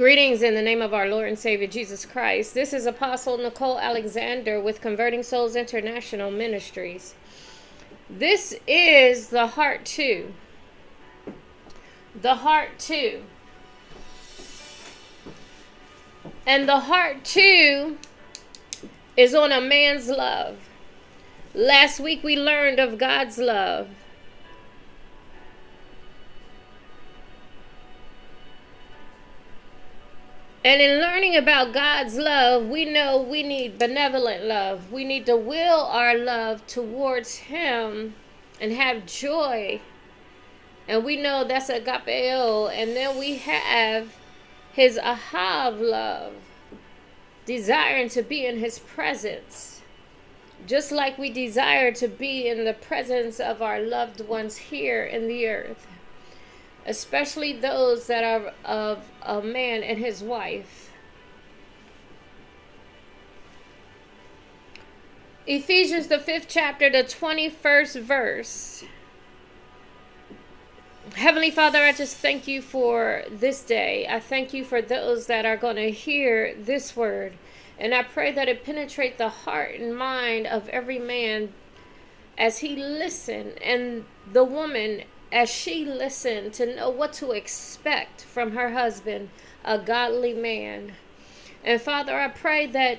Greetings in the name of our Lord and Savior Jesus Christ. This is Apostle Nichole Alexander with Converting Souls International Ministries. This is the Heart 2. The Heart 2. And the Heart 2 is on a man's love. Last week we learned of God's love. And in learning about God's love, we know we need benevolent love. We need to will our love towards Him and have joy. And we know that's agapeo. And then we have His ahav love, desiring to be in His presence. Just like we desire to be in the presence of our loved ones here in the earth especially those that are of a man and his wife. Ephesians, the fifth chapter, the 21st verse. Heavenly Father, I just thank you for this day. I thank you for those that are going to hear this word. And I pray that it penetrate the heart and mind of every man as he listen and the woman as she listened to know what to expect from her husband, a godly man. And Father, I pray that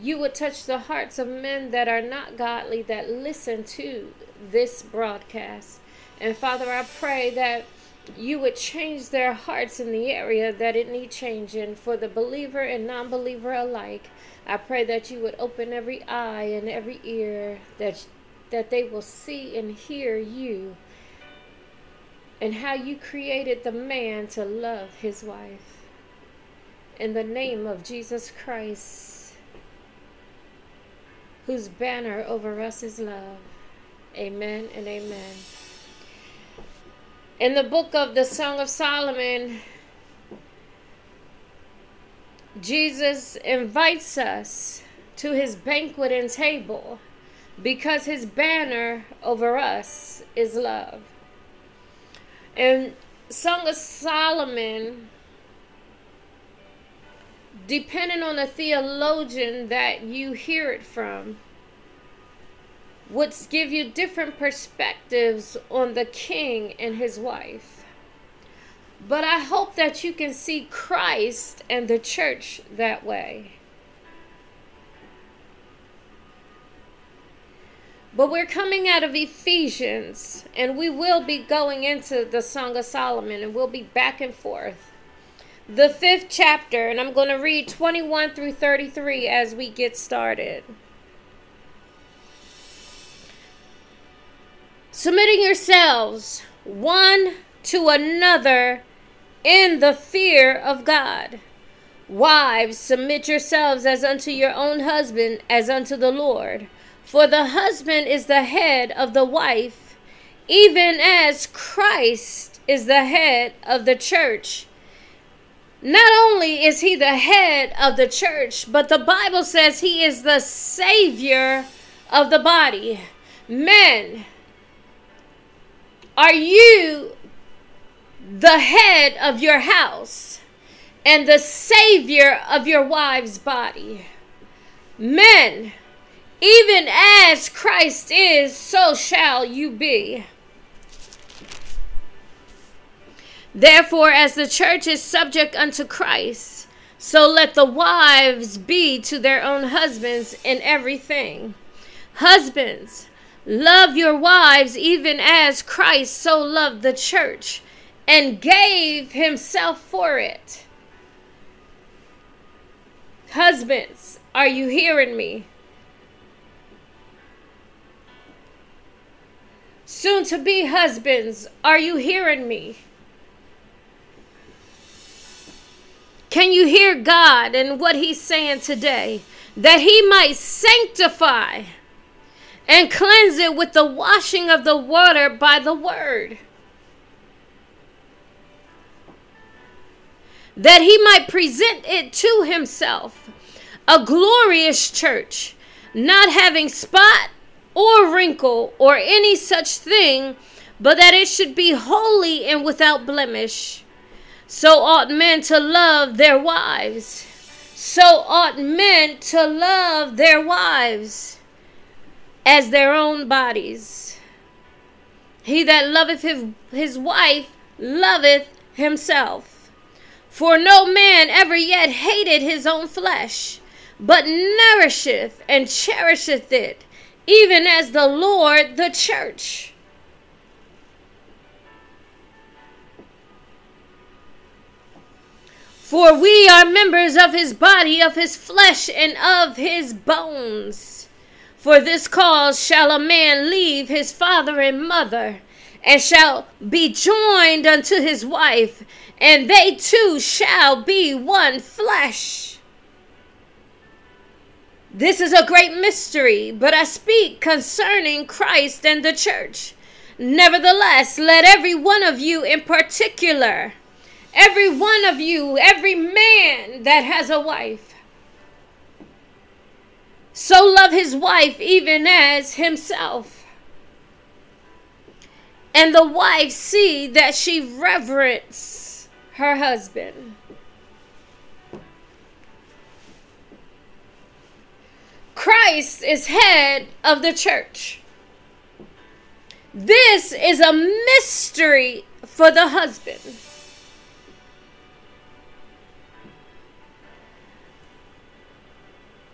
you would touch the hearts of men that are not godly that listen to this broadcast. And Father, I pray that you would change their hearts in the area that it need changing for the believer and non-believer alike. I pray that you would open every eye and every ear that that they will see and hear you and how you created the man to love his wife. In the name of Jesus Christ, whose banner over us is love. Amen and amen. In the book of the Song of Solomon, Jesus invites us to his banquet and table because his banner over us is love. And Song of Solomon, depending on the theologian that you hear it from, would give you different perspectives on the king and his wife. But I hope that you can see Christ and the church that way. But we're coming out of Ephesians, and we will be going into the Song of Solomon, and we'll be back and forth. The fifth chapter, and I'm going to read 21 through 33 as we get started. Submitting yourselves one to another in the fear of God. Wives, submit yourselves as unto your own husband, as unto the Lord. For the husband is the head of the wife, even as Christ is the head of the church. Not only is he the head of the church, but the Bible says he is the savior of the body. Men, are you the head of your house and the savior of your wife's body? Men, even as Christ is, so shall you be. Therefore, as the church is subject unto Christ, so let the wives be to their own husbands in everything. Husbands, love your wives even as Christ so loved the church and gave himself for it. Husbands, are you hearing me? Soon to be husbands, are you hearing me? Can you hear God and what He's saying today? That He might sanctify and cleanse it with the washing of the water by the word. That He might present it to Himself a glorious church, not having spot or wrinkle or any such thing, but that it should be holy and without blemish. So ought men to love their wives. So ought men to love their wives as their own bodies. He that loveth his, his wife loveth himself. For no man ever yet hated his own flesh, but nourisheth and cherisheth it, even as the Lord the church. For we are members of his body, of his flesh, and of his bones. For this cause shall a man leave his father and mother, and shall be joined unto his wife, and they two shall be one flesh. This is a great mystery, but I speak concerning Christ and the church. Nevertheless, let every one of you in particular Every one of you, every man that has a wife. So love his wife even as himself. And the wife see that she reverence her husband. Christ is head of the church. This is a mystery for the husband.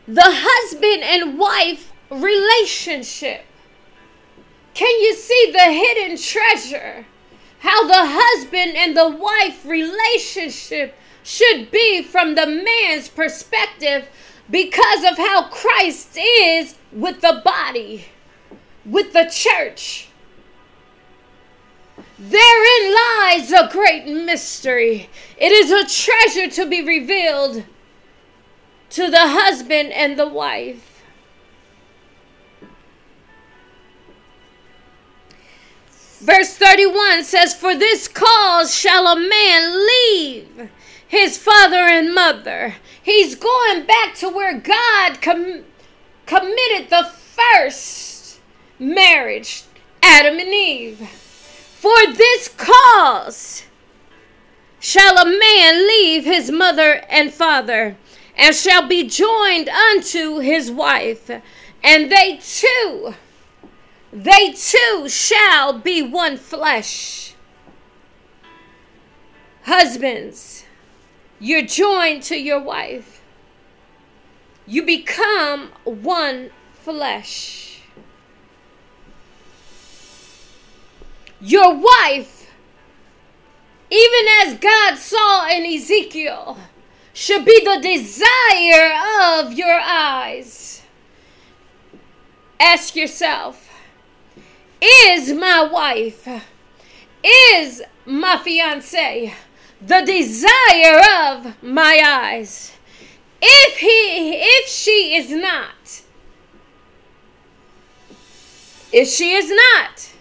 the husband and wife relationship. Can you see the hidden treasure? How the husband and the wife relationship should be from the man's perspective because of how Christ is with the body, with the church. Therein lies a great mystery. It is a treasure to be revealed to the husband and the wife. Verse 31 says, For this cause shall a man leave his father and mother. He's going back to where God com- committed the first marriage, Adam and Eve. For this cause shall a man leave his mother and father and shall be joined unto his wife, and they two, they two shall be one flesh. Husbands, you're joined to your wife. You become one flesh. Your wife, even as God saw in Ezekiel, should be the desire of your eyes. Ask yourself Is my wife, is my fiance the desire of my eyes? If he, if she is not, if she is not,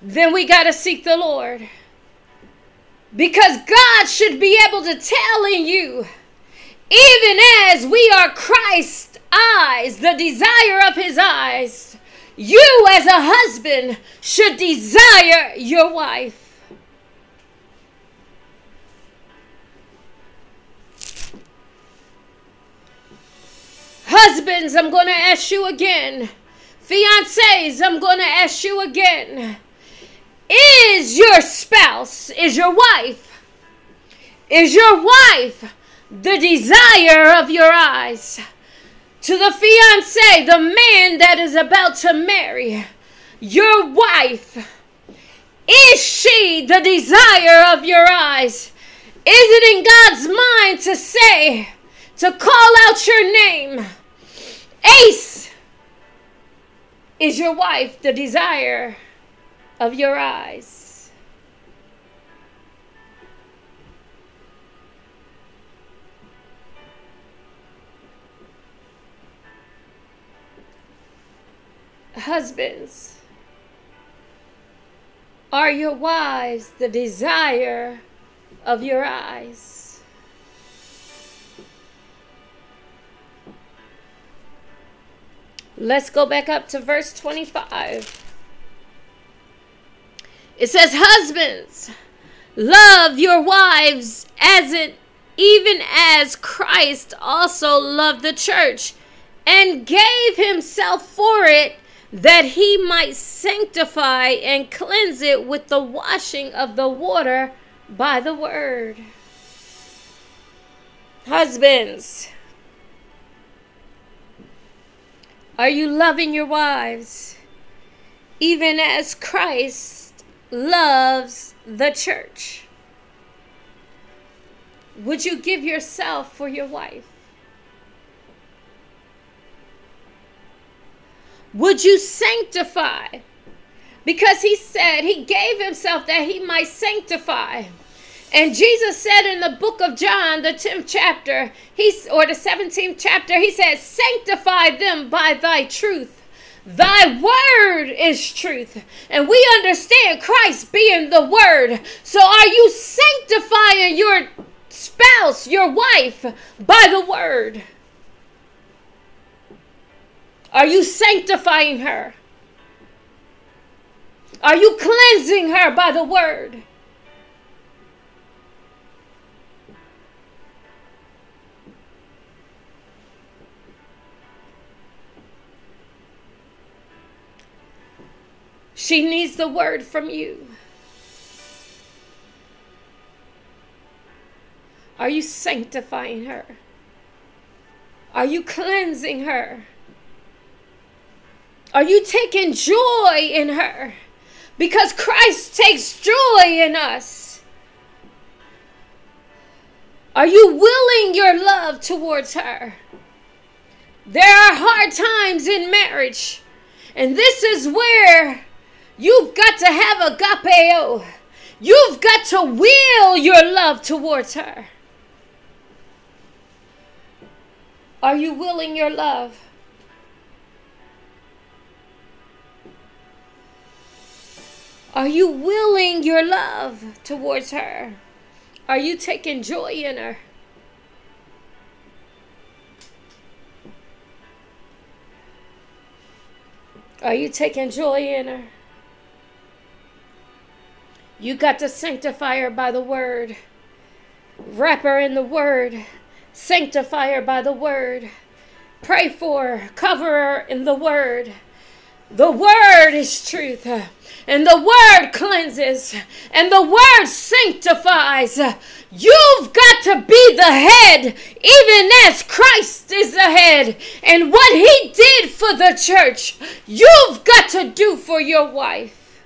then we got to seek the Lord. Because God should be able to tell in you, even as we are Christ's eyes, the desire of his eyes, you as a husband should desire your wife. Husbands, I'm going to ask you again. Fiancés, I'm going to ask you again. Is your spouse, is your wife, is your wife the desire of your eyes? To the fiance, the man that is about to marry, your wife, is she the desire of your eyes? Is it in God's mind to say, to call out your name? Ace, is your wife the desire of your eyes. Husbands, are your wives the desire of your eyes? Let's go back up to verse 25. It says, Husbands, love your wives as it even as Christ also loved the church and gave himself for it that he might sanctify and cleanse it with the washing of the water by the word. Husbands, are you loving your wives even as Christ loves the church? Would you give yourself for your wife? Would you sanctify? Because he said he gave himself that he might sanctify. And Jesus said in the book of John, the 10th chapter, he's or the 17th chapter, he said, Sanctify them by thy truth. Thy word is truth. And we understand Christ being the word. So are you sanctifying your spouse, your wife, by the word? Are you sanctifying her? Are you cleansing her by the word? She needs the word from you. Are you sanctifying her? Are you cleansing her? Are you taking joy in her? Because Christ takes joy in us. Are you willing your love towards her? There are hard times in marriage, and this is where you've got to have agapeo. You've got to will your love towards her. Are you willing your love? Are you willing your love towards her? Are you taking joy in her? Are you taking joy in her? You got to sanctify her by the word. Wrap her in the word. Sanctify her by the word. Pray for her. Cover her in the word. The word is truth, and the word cleanses, and the word sanctifies. You've got to be the head, even as Christ is the head. And what he did for the church, you've got to do for your wife.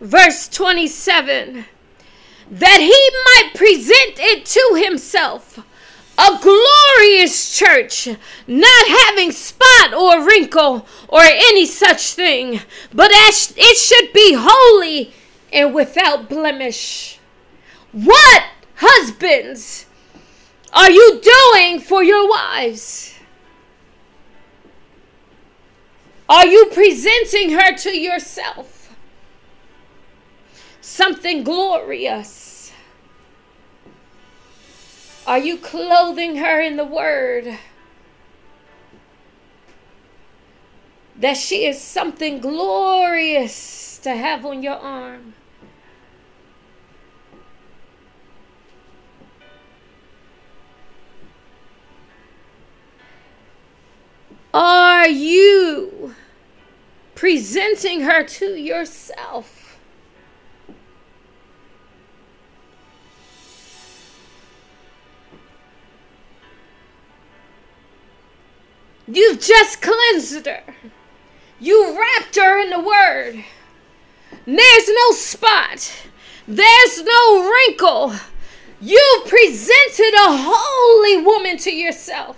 Verse 27 that he might present it to himself a glorious church, not having spot or wrinkle or any such thing, but as it should be holy and without blemish. What, husbands, are you doing for your wives? Are you presenting her to yourself? Something glorious are you clothing her in the word? That she is something glorious to have on your arm. Are you presenting her to yourself? You've just cleansed her. You wrapped her in the word. There's no spot. There's no wrinkle. You've presented a holy woman to yourself.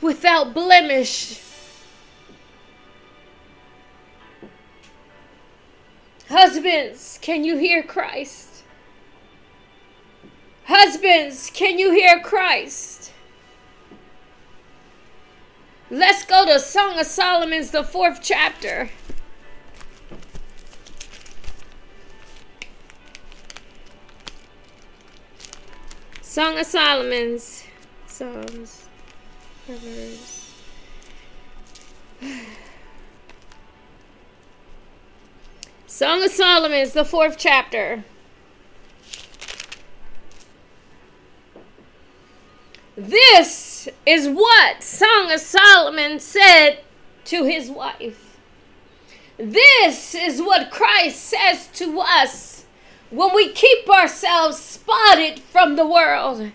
Without blemish Husbands, can you hear Christ? Husbands, can you hear Christ? Let's go to Song of Solomon's, the fourth chapter. Song of Solomon's. Psalms. Proverbs. Song of Solomon's, the fourth chapter. This is what Song of Solomon said to his wife. This is what Christ says to us when we keep ourselves spotted from the world.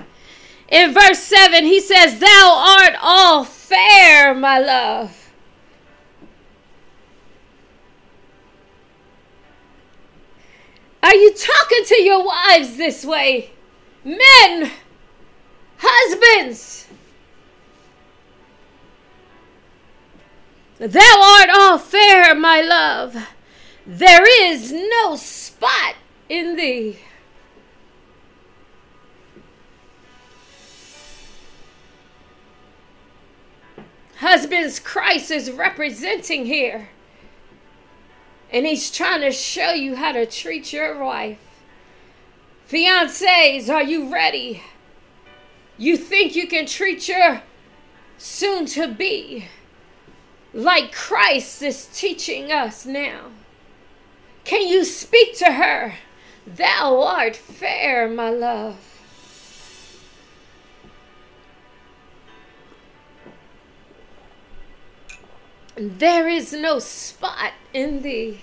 In verse 7, he says, Thou art all fair, my love. Are you talking to your wives this way? Men, husbands, Thou art all fair, my love. There is no spot in thee. Husbands, Christ is representing here. And he's trying to show you how to treat your wife. Fiancés, are you ready? You think you can treat your soon to be like Christ is teaching us now. Can you speak to her? Thou art fair, my love. There is no spot in thee.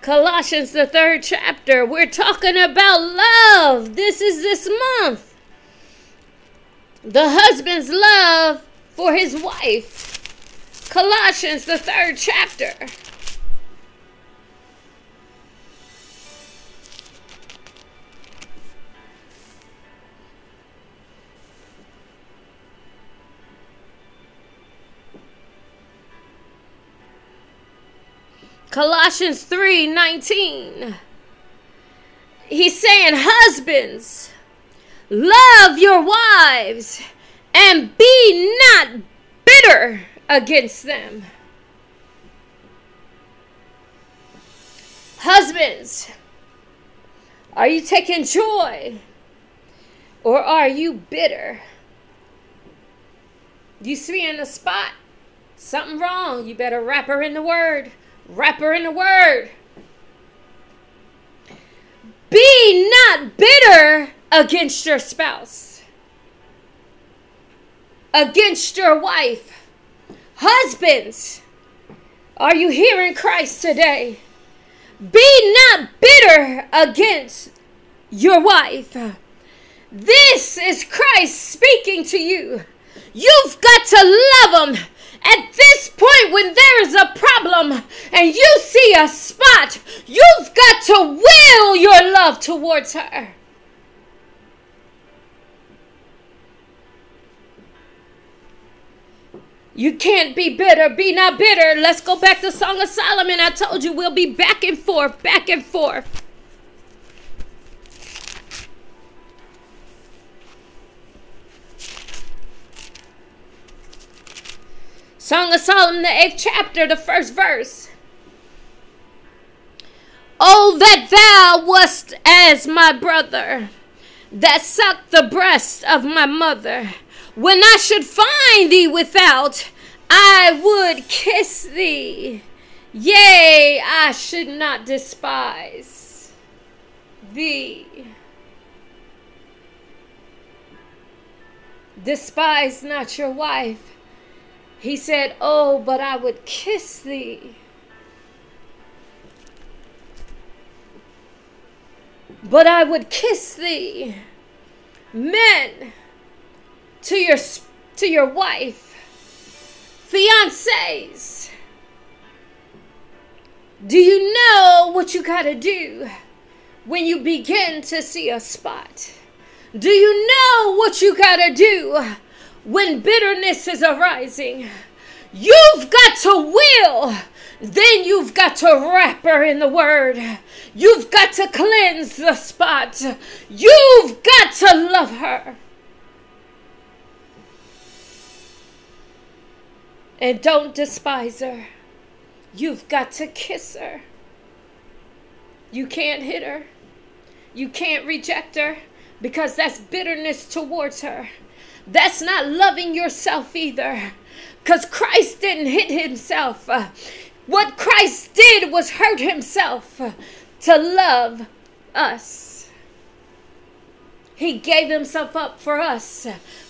Colossians, the third chapter, we're talking about love. This is this month the husband's love for his wife. Colossians, the third chapter. Colossians 3 19. He's saying, Husbands, Love your wives and be not bitter against them. Husbands, are you taking joy or are you bitter? You see in the spot, something wrong. You better wrap her in the word. Wrap her in the word. Be not bitter against your spouse, against your wife. Husbands, are you hearing Christ today? Be not bitter against your wife. This is Christ speaking to you. You've got to love them. At this point, when there is a problem and you see a spot, you've got to will your love towards her. You can't be bitter. Be not bitter. Let's go back to Song of Solomon. I told you we'll be back and forth, back and forth. Song of Solomon, the eighth chapter, the first verse. Oh, that thou wast as my brother, that sucked the breast of my mother when I should find thee without, I would kiss thee. Yea, I should not despise thee. Despise not your wife. He said, Oh, but I would kiss thee. But I would kiss thee. Men, to your to your wife, fiancés. Do you know what you got to do when you begin to see a spot? Do you know what you got to do when bitterness is arising? You've got to will. Then you've got to wrap her in the word. You've got to cleanse the spot. You've got to love her. And don't despise her. You've got to kiss her. You can't hit her. You can't reject her because that's bitterness towards her. That's not loving yourself either because Christ didn't hit himself. What Christ did was hurt himself to love us. He gave himself up for us,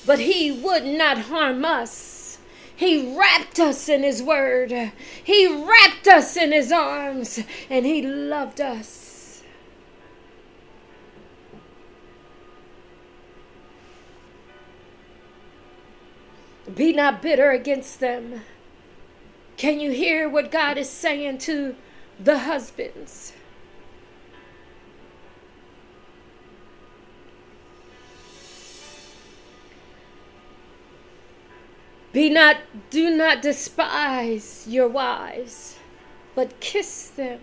but he would not harm us. He wrapped us in his word. He wrapped us in his arms, and he loved us. Be not bitter against them. Can you hear what God is saying to the husbands? Be not, do not despise your wives, but kiss them.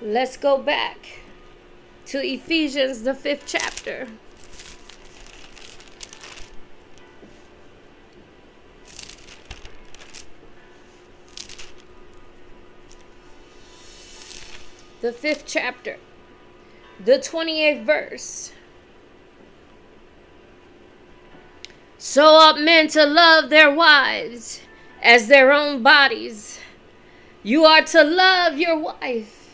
Let's go back to Ephesians, the fifth chapter. The fifth chapter, the 28th verse. So ought men to love their wives as their own bodies. You are to love your wife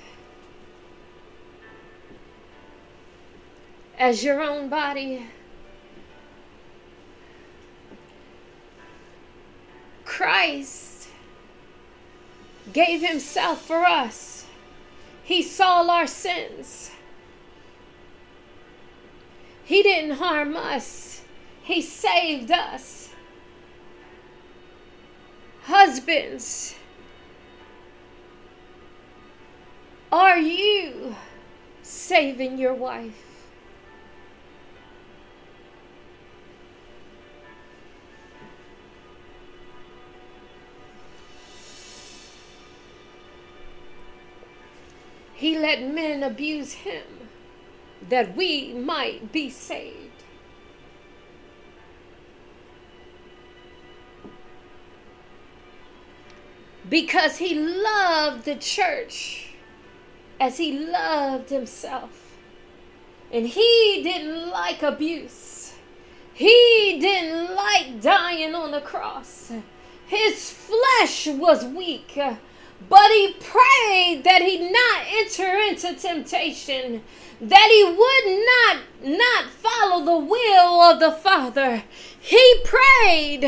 as your own body. Christ gave himself for us. He saw our sins. He didn't harm us. He saved us. Husbands, are you saving your wife? He let men abuse him that we might be saved. Because he loved the church as he loved himself. And he didn't like abuse. He didn't like dying on the cross. His flesh was weak but he prayed that he not enter into temptation, that he would not not follow the will of the Father. He prayed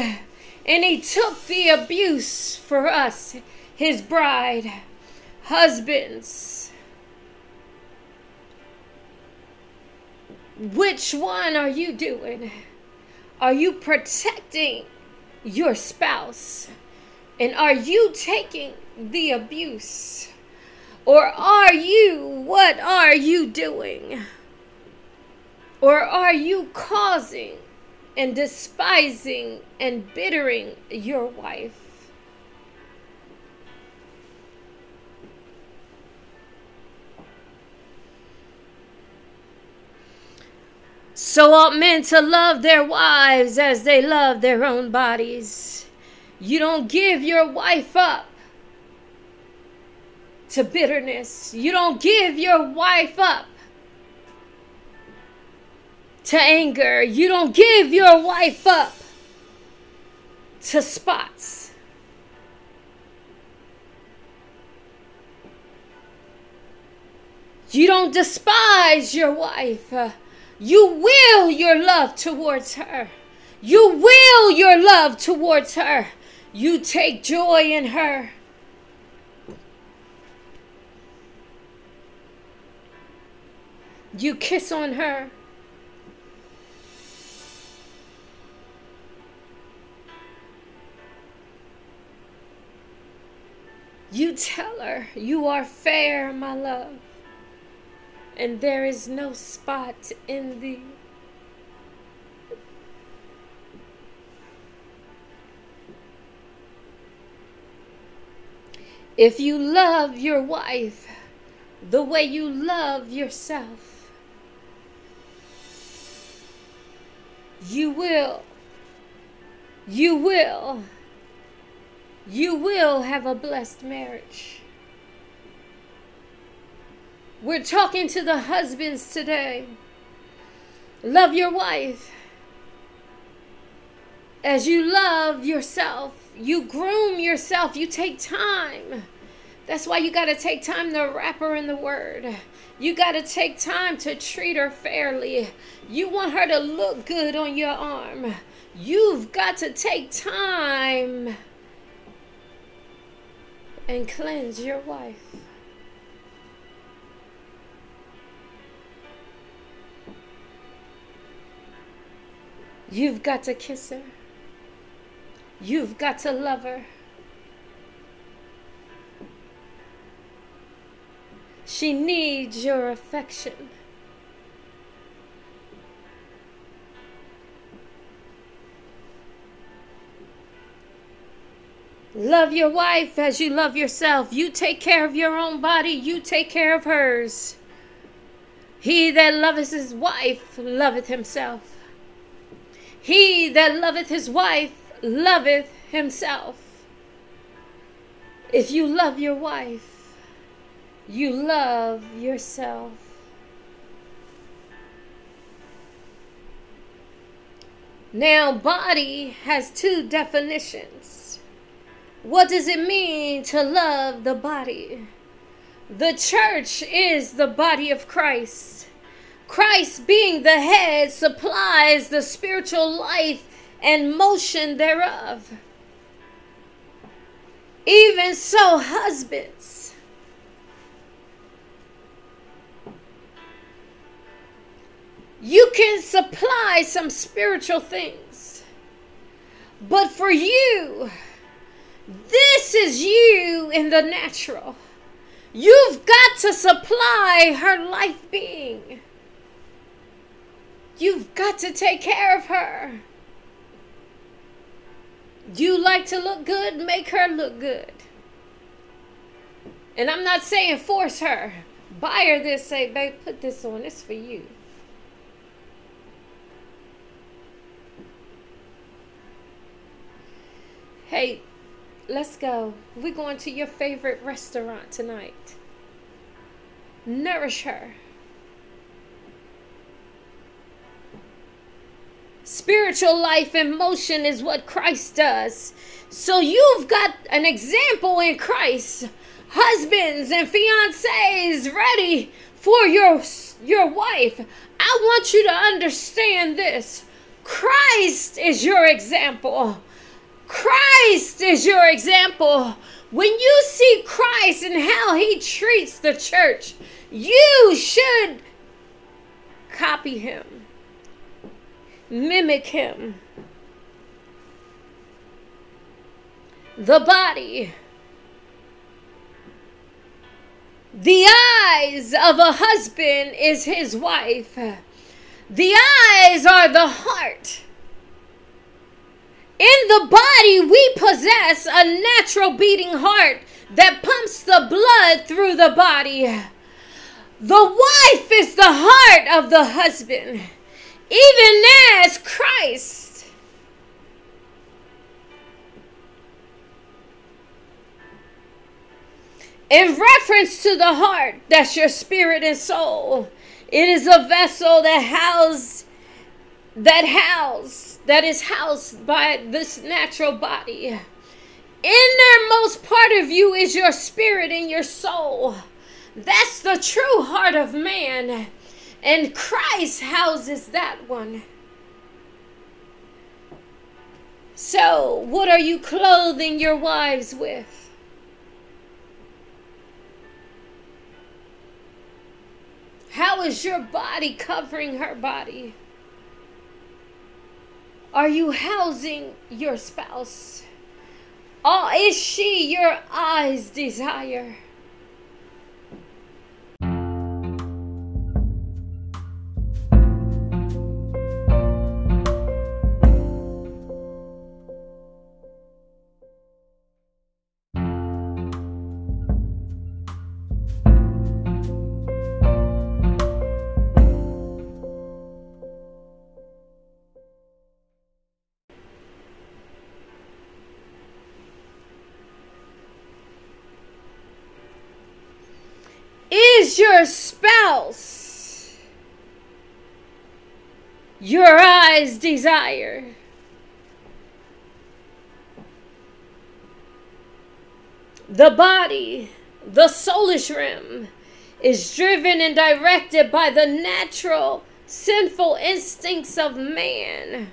and he took the abuse for us, his bride, husbands. Which one are you doing? Are you protecting your spouse? And are you taking the abuse? Or are you, what are you doing? Or are you causing and despising and bittering your wife? So ought men to love their wives as they love their own bodies. You don't give your wife up to bitterness. You don't give your wife up to anger. You don't give your wife up to spots. You don't despise your wife. You will your love towards her. You will your love towards her. You take joy in her. You kiss on her. You tell her you are fair, my love, and there is no spot in thee. If you love your wife the way you love yourself, you will, you will you will have a blessed marriage. We're talking to the husbands today. Love your wife as you love yourself. You groom yourself. You take time. That's why you got to take time to wrap her in the word. You got to take time to treat her fairly. You want her to look good on your arm. You've got to take time and cleanse your wife. You've got to kiss her. You've got to love her. She needs your affection. Love your wife as you love yourself. You take care of your own body, you take care of hers. He that loveth his wife loveth himself. He that loveth his wife loveth himself. If you love your wife, you love yourself. Now, body has two definitions. What does it mean to love the body? The church is the body of Christ. Christ, being the head, supplies the spiritual life and motion thereof. Even so, husbands, you can supply some spiritual things. But for you, this is you in the natural. You've got to supply her life being. You've got to take care of her. You like to look good, make her look good. And I'm not saying force her. Buy her this, say, babe, put this on. It's for you. Hey, Let's go. We're going to your favorite restaurant tonight. Nourish her. Spiritual life and motion is what Christ does. So you've got an example in Christ. Husbands and fiancés ready for your your wife. I want you to understand this. Christ is your example. Christ is your example. When you see Christ and how he treats the church, you should copy him, mimic him. The body. The eyes of a husband is his wife. The eyes are the heart. In the body, we possess a natural beating heart that pumps the blood through the body. The wife is the heart of the husband, even as Christ. In reference to the heart, that's your spirit and soul. It is a vessel that house that house that is housed by this natural body. Innermost part of you is your spirit and your soul. That's the true heart of man. And Christ houses that one. So, what are you clothing your wives with? How is your body covering her body? Are you housing your spouse? Or is she your eyes' desire? Your spouse your eyes desire. The body, the soulish realm, is driven and directed by the natural sinful instincts of man.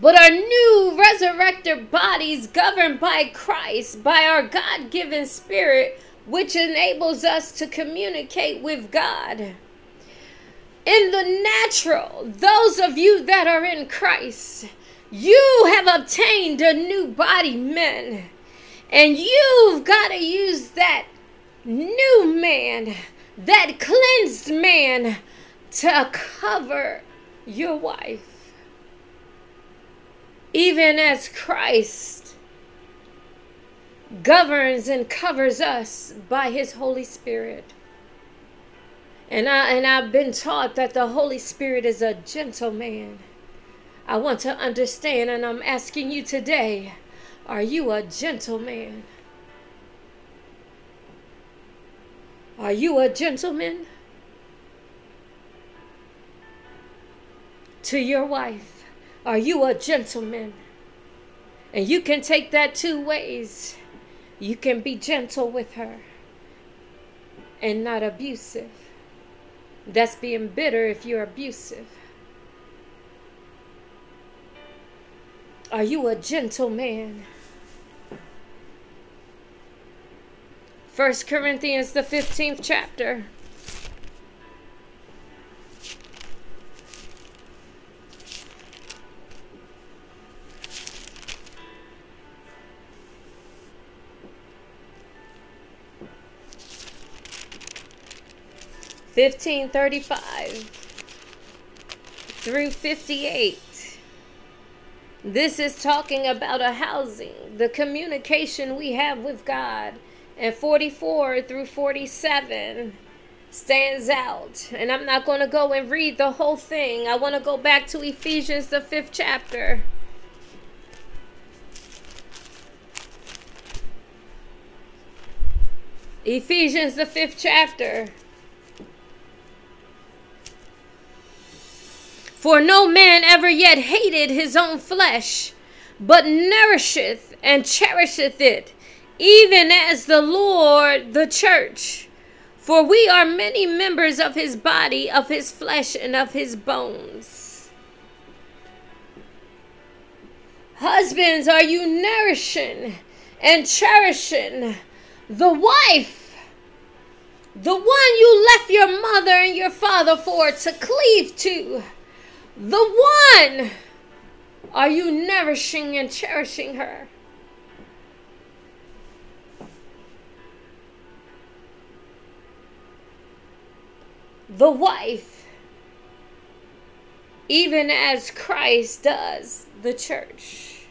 But our new resurrected bodies, governed by Christ, by our God given spirit, which enables us to communicate with God. In the natural, those of you that are in Christ, you have obtained a new body, men. And you've got to use that new man, that cleansed man, to cover your wife even as Christ governs and covers us by his Holy Spirit. And I and I've been taught that the Holy Spirit is a gentleman. I want to understand and I'm asking you today, are you a gentleman? Are you a gentleman to your wife? Are you a gentleman? And you can take that two ways. You can be gentle with her and not abusive. That's being bitter if you're abusive. Are you a gentleman? First Corinthians the 15th chapter. 1535 through 58. This is talking about a housing, the communication we have with God. And 44 through 47 stands out. And I'm not going to go and read the whole thing. I want to go back to Ephesians, the fifth chapter. Ephesians, the fifth chapter. For no man ever yet hated his own flesh, but nourisheth and cherisheth it, even as the Lord the church. For we are many members of his body, of his flesh, and of his bones. Husbands, are you nourishing and cherishing the wife? The one you left your mother and your father for to cleave to the one. Are you nourishing and cherishing her? The wife, even as Christ does the church.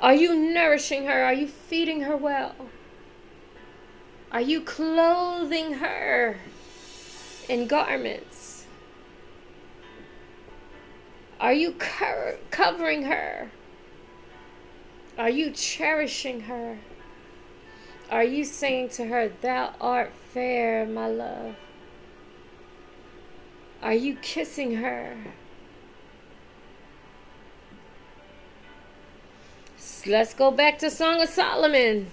Are you nourishing her? Are you feeding her well? Are you clothing her in garments? Are you co- covering her? Are you cherishing her? Are you saying to her, Thou art fair, my love? Are you kissing her? Let's go back to Song of Solomon.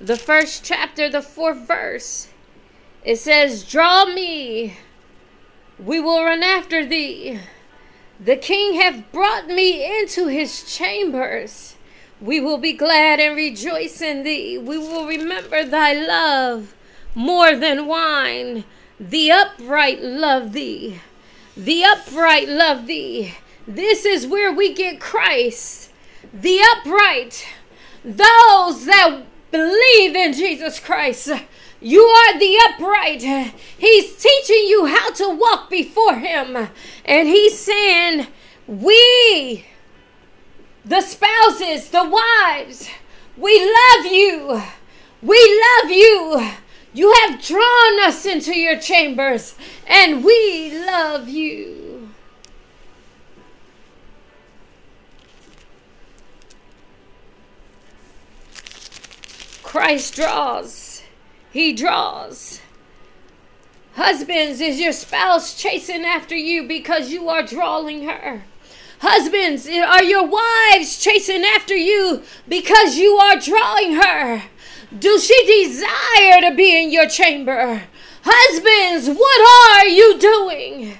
The first chapter, the fourth verse. It says, Draw me, we will run after thee. The king hath brought me into his chambers. We will be glad and rejoice in thee. We will remember thy love more than wine. The upright love thee. The upright love thee. This is where we get Christ. The upright. Those that Believe in Jesus Christ. You are the upright. He's teaching you how to walk before Him. And He's saying, We, the spouses, the wives, we love you. We love you. You have drawn us into your chambers, and we love you. Christ draws. He draws. Husbands, is your spouse chasing after you because you are drawing her? Husbands, are your wives chasing after you because you are drawing her? Do she desire to be in your chamber? Husbands, what are you doing?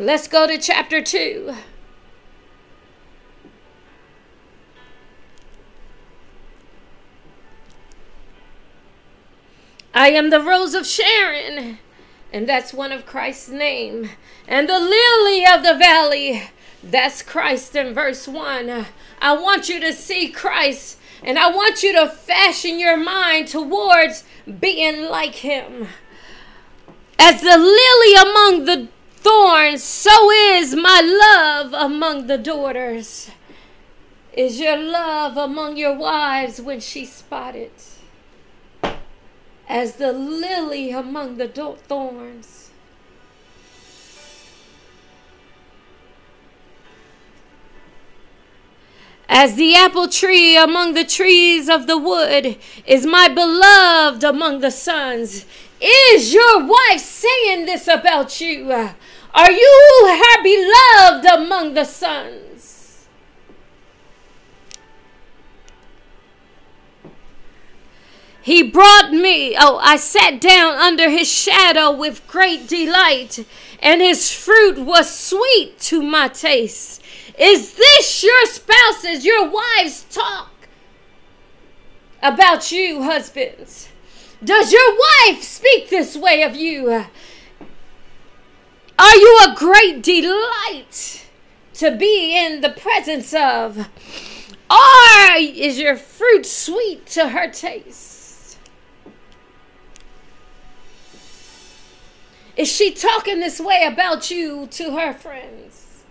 Let's go to chapter 2. I am the rose of Sharon, and that's one of Christ's name. And the lily of the valley, that's Christ in verse 1. I want you to see Christ, and I want you to fashion your mind towards being like him. As the lily among the thorns, so is my love among the daughters. Is your love among your wives when she spotted? As the lily among the thorns. As the apple tree among the trees of the wood is my beloved among the sons. Is your wife saying this about you? Are you her beloved among the sons? He brought me, oh, I sat down under his shadow with great delight, and his fruit was sweet to my taste. Is this your spouses, your wives talk about you, husbands? Does your wife speak this way of you? Are you a great delight to be in the presence of? Or is your fruit sweet to her taste? Is she talking this way about you to her friends?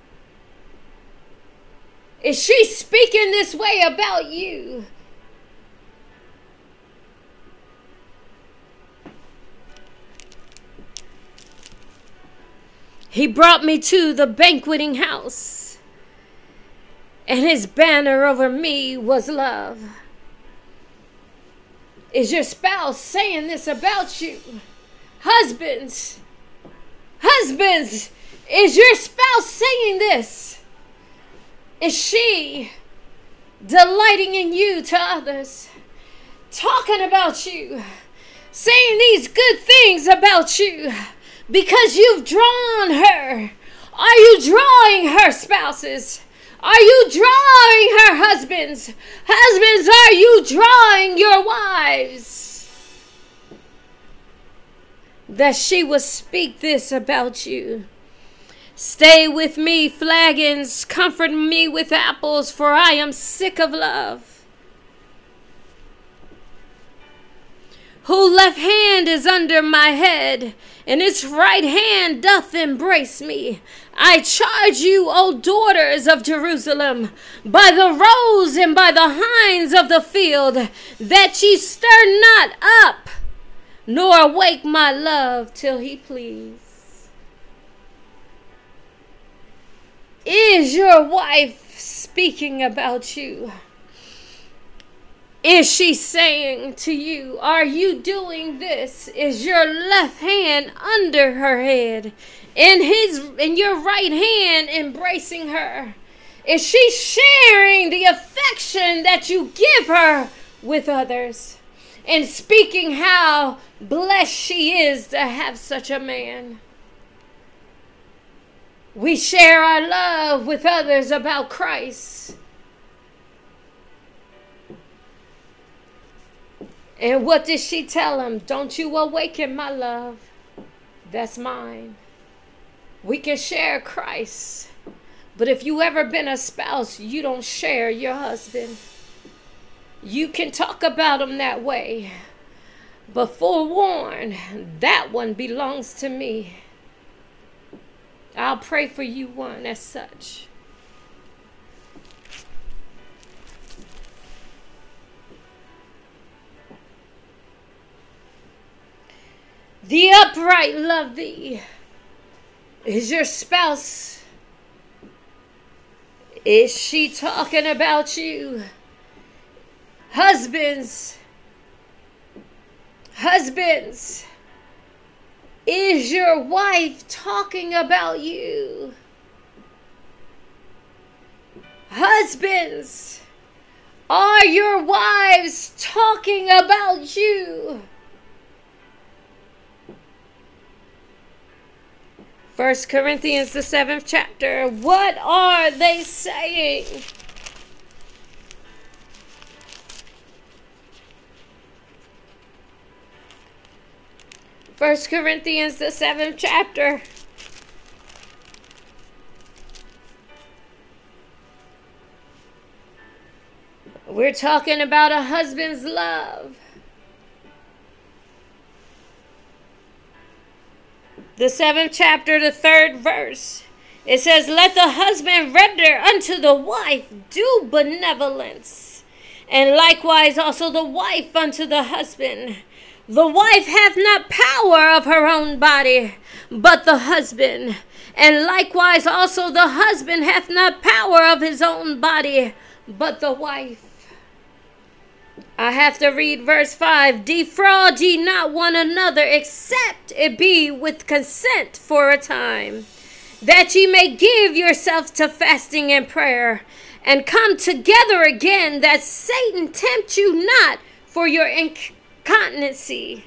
Is she speaking this way about you? He brought me to the banqueting house, and his banner over me was love. Is your spouse saying this about you? Husbands, husbands, is your spouse saying this? Is she delighting in you to others? Talking about you, saying these good things about you? Because you've drawn her. Are you drawing her spouses? Are you drawing her husbands? Husbands, are you drawing your wives? That she will speak this about you. Stay with me, flagons, comfort me with apples, for I am sick of love. Whose left hand is under my head, and its right hand doth embrace me. I charge you, O daughters of Jerusalem, by the roes and by the hinds of the field, that ye stir not up, nor awake my love till he please. Is your wife speaking about you? Is she saying to you, Are you doing this? Is your left hand under her head? and his in your right hand embracing her? Is she sharing the affection that you give her with others? And speaking how blessed she is to have such a man. We share our love with others about Christ And what did she tell him? Don't you awaken my love. That's mine. We can share Christ. But if you ever been a spouse, you don't share your husband. You can talk about him that way. But forewarn, that one belongs to me. I'll pray for you one as such. The upright love thee. Is your spouse, is she talking about you? Husbands, husbands, is your wife talking about you? Husbands, are your wives talking about you? First Corinthians the seventh chapter. What are they saying? First Corinthians the seventh chapter. We're talking about a husband's love. The seventh chapter, the third verse. It says, Let the husband render unto the wife due benevolence, and likewise also the wife unto the husband. The wife hath not power of her own body, but the husband. And likewise also the husband hath not power of his own body, but the wife. I have to read verse 5 Defraud ye not one another, except it be with consent for a time, that ye may give yourself to fasting and prayer, and come together again, that Satan tempt you not for your incontinency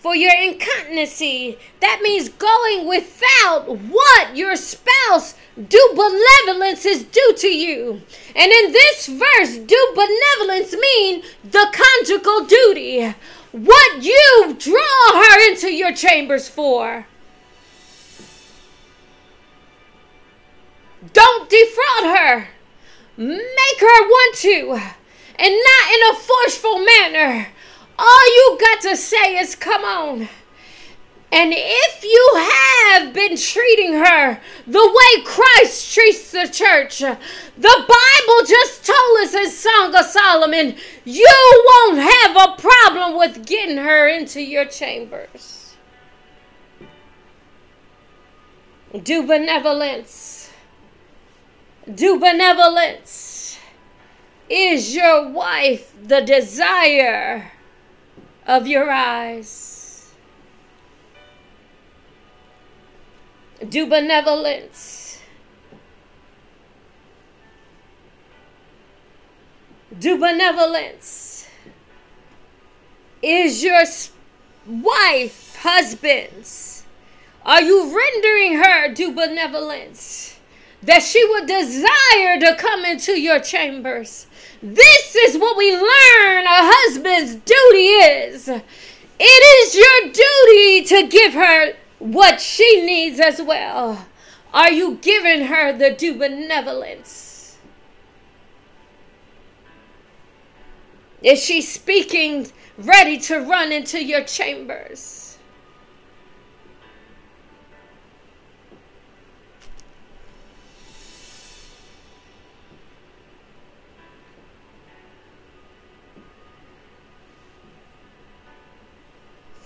for your incontinency. That means going without what your spouse due benevolence is due to you. And in this verse, due benevolence mean the conjugal duty. What you draw her into your chambers for. Don't defraud her. Make her want to. And not in a forceful manner all you got to say is, come on. And if you have been treating her the way Christ treats the church, the Bible just told us in Song of Solomon, you won't have a problem with getting her into your chambers. Due benevolence. Due benevolence. Is your wife the desire? Of your eyes. Due benevolence. Due benevolence. Is your wife, husbands, are you rendering her due benevolence? That she would desire to come into your chambers this is what we learn a husband's duty is. It is your duty to give her what she needs as well. Are you giving her the due benevolence? Is she speaking ready to run into your chambers?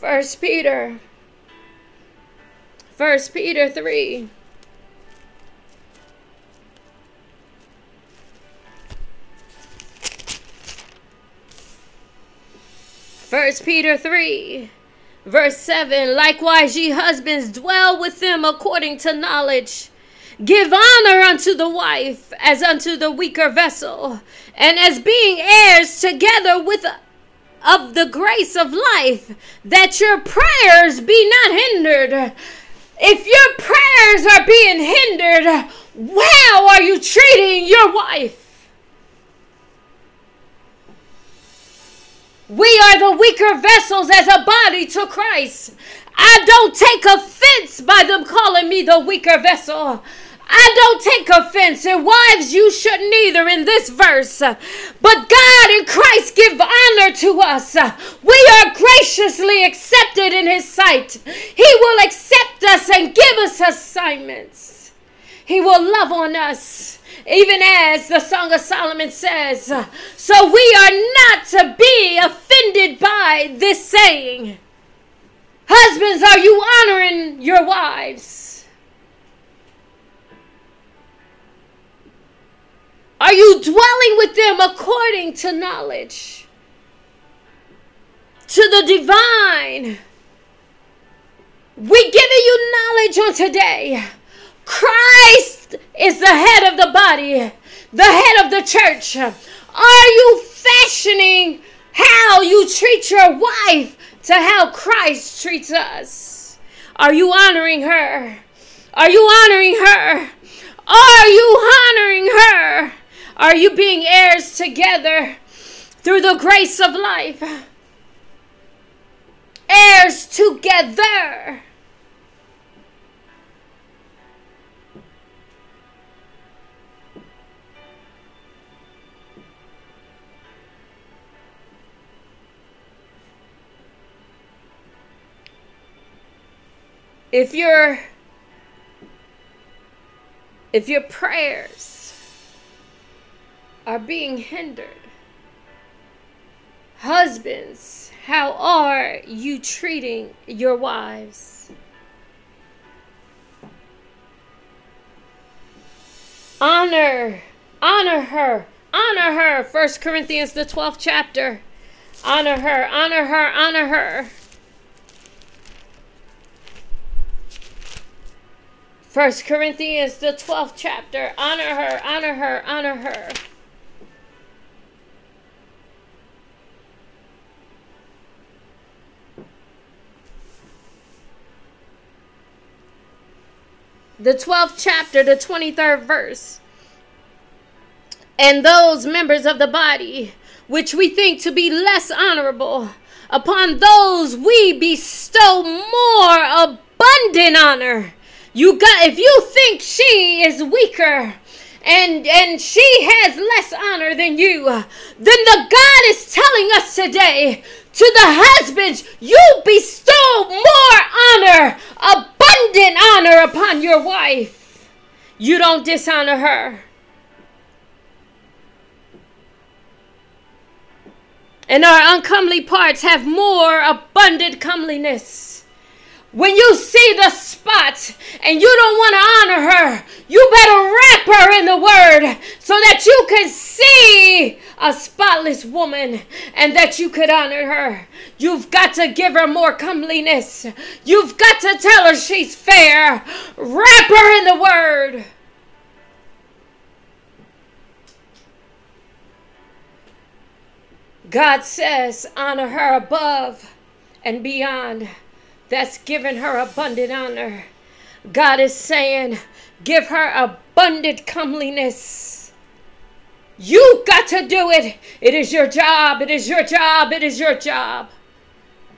First Peter. First Peter 3. First Peter 3, verse 7 Likewise, ye husbands, dwell with them according to knowledge. Give honor unto the wife as unto the weaker vessel, and as being heirs together with of the grace of life, that your prayers be not hindered. If your prayers are being hindered, how are you treating your wife? We are the weaker vessels as a body to Christ. I don't take offense by them calling me the weaker vessel. I don't take offense, and wives, you shouldn't either in this verse. But God and Christ give honor to us. We are graciously accepted in His sight. He will accept us and give us assignments. He will love on us, even as the Song of Solomon says. So we are not to be offended by this saying. Husbands, are you honoring your wives? Are you dwelling with them according to knowledge? To the divine? We giving you knowledge on today. Christ is the head of the body, the head of the church. Are you fashioning how you treat your wife to how Christ treats us? Are you honoring her? Are you honoring her? Are you honoring her? Are you being heirs together through the grace of life? Heirs together. if your if your prayers are being hindered. Husbands how are you treating your wives? Honor honor her honor her. First corinthians the 12th chapter. Honor her honor her honor her. First Corinthians, the 12th chapter. Honor her, honor her, honor her. The 12th chapter, the 23rd verse. And those members of the body which we think to be less honorable, upon those we bestow more abundant honor you got if you think she is weaker and and she has less honor than you, then the God is telling us today to the husbands, you bestow more honor, abundant honor upon your wife. You don't dishonor her. And our uncomely parts have more abundant comeliness. When you see the spot and you don't want to honor her, you better wrap her in the word so that you can see a spotless woman and that you could honor her. You've got to give her more comeliness. You've got to tell her she's fair. Wrap her in the word. God says, honor her above and beyond that's given her abundant honor. God is saying, give her abundant comeliness. You got to do it. It is your job. It is your job. It is your job.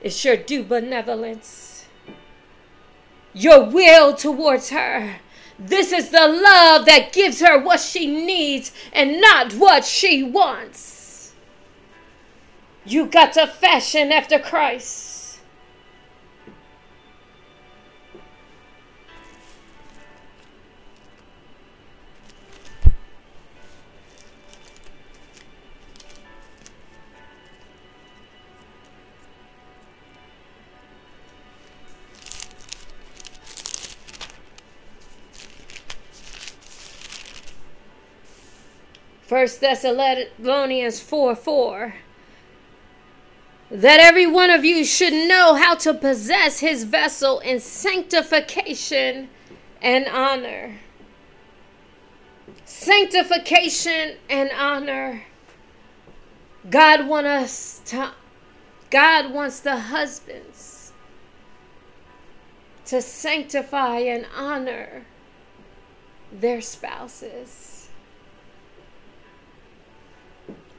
It's your due benevolence. Your will towards her. This is the love that gives her what she needs and not what she wants. You got to fashion after Christ. First Thessalonians 4 4. That every one of you should know how to possess his vessel in sanctification and honor. Sanctification and honor. God want us to God wants the husbands to sanctify and honor their spouses.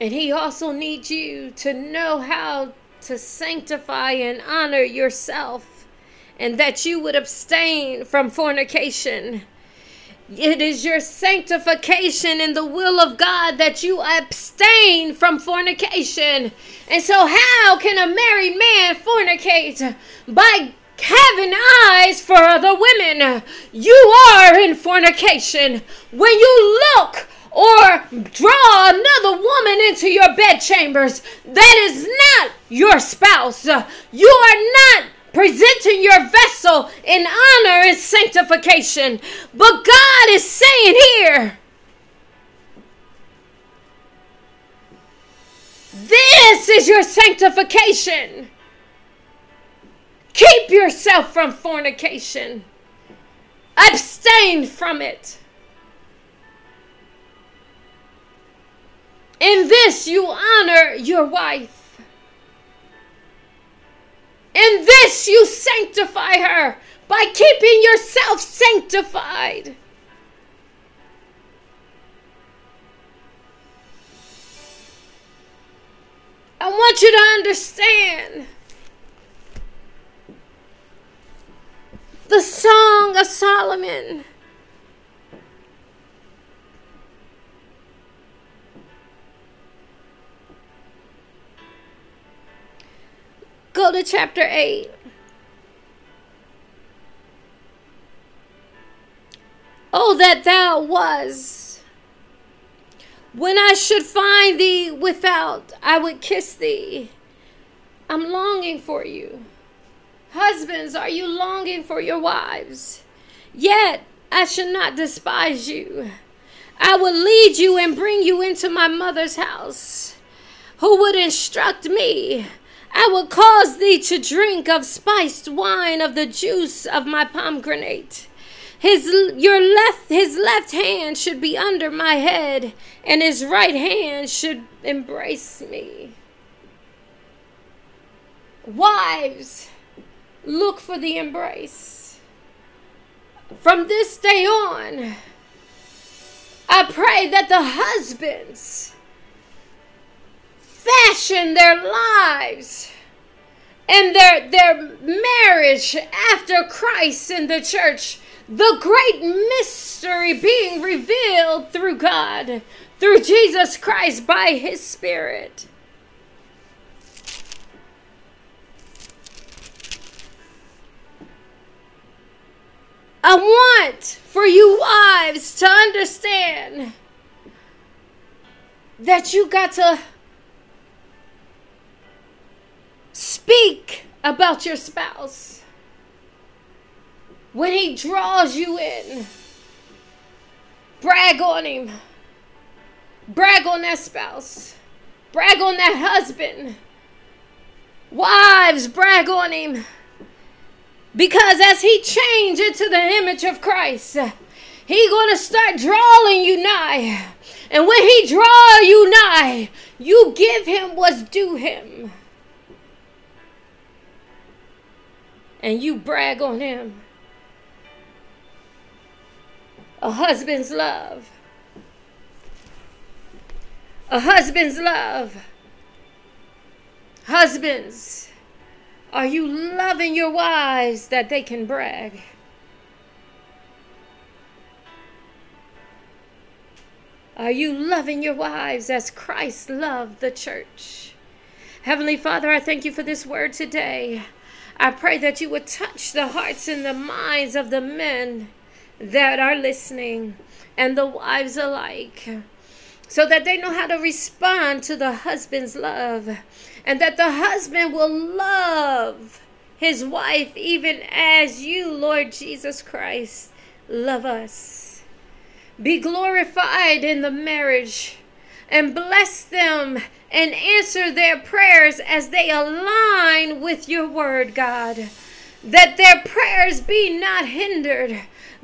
And He also needs you to know how to sanctify and honor yourself, and that you would abstain from fornication. It is your sanctification in the will of God that you abstain from fornication. And so, how can a married man fornicate? By having eyes for other women. You are in fornication. When you look or draw another woman into your bedchambers that is not your spouse. You are not presenting your vessel in honor and sanctification. But God is saying here, this is your sanctification. Keep yourself from fornication. Abstain from it. In this you honor your wife. In this you sanctify her by keeping yourself sanctified. I want you to understand the Song of Solomon. Go to chapter 8. Oh, that thou was. When I should find thee without, I would kiss thee. I'm longing for you. Husbands, are you longing for your wives? Yet I should not despise you. I will lead you and bring you into my mother's house, who would instruct me. I will cause thee to drink of spiced wine of the juice of my pomegranate. His your left his left hand should be under my head, and his right hand should embrace me. Wives, look for the embrace. From this day on, I pray that the husbands fashion their lives and their, their marriage after Christ in the church, the great mystery being revealed through God, through Jesus Christ by His Spirit. I want for you wives to understand that you got to speak about your spouse. When he draws you in, brag on him. Brag on that spouse. Brag on that husband. Wives, brag on him. Because as he change into the image of Christ, he gonna start drawing you nigh. And when he draw you nigh, you give him what's due him. And you brag on him. A husband's love. A husband's love. Husbands are you loving your wives that they can brag? Are you loving your wives as Christ loved the church? Heavenly Father, I thank you for this word today. I pray that you would touch the hearts and the minds of the men that are listening and the wives alike so that they know how to respond to the husband's love and that the husband will love his wife even as you, Lord Jesus Christ, love us. Be glorified in the marriage and bless them and answer their prayers as they align with your word, God. That their prayers be not hindered.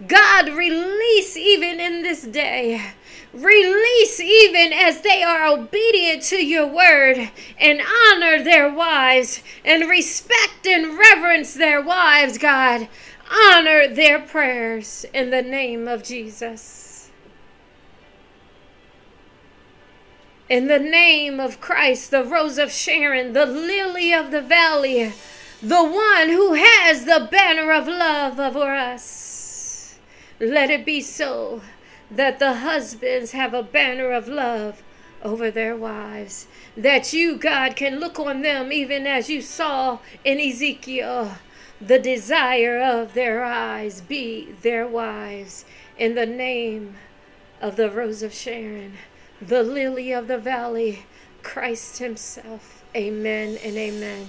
God, release even in this day Release even as they are obedient to your word and honor their wives and respect and reverence their wives, God. Honor their prayers in the name of Jesus. In the name of Christ, the rose of Sharon, the lily of the valley, the one who has the banner of love over us. Let it be so that the husbands have a banner of love over their wives. That you, God, can look on them even as you saw in Ezekiel. The desire of their eyes be their wives. In the name of the Rose of Sharon, the lily of the valley, Christ Himself. Amen and amen.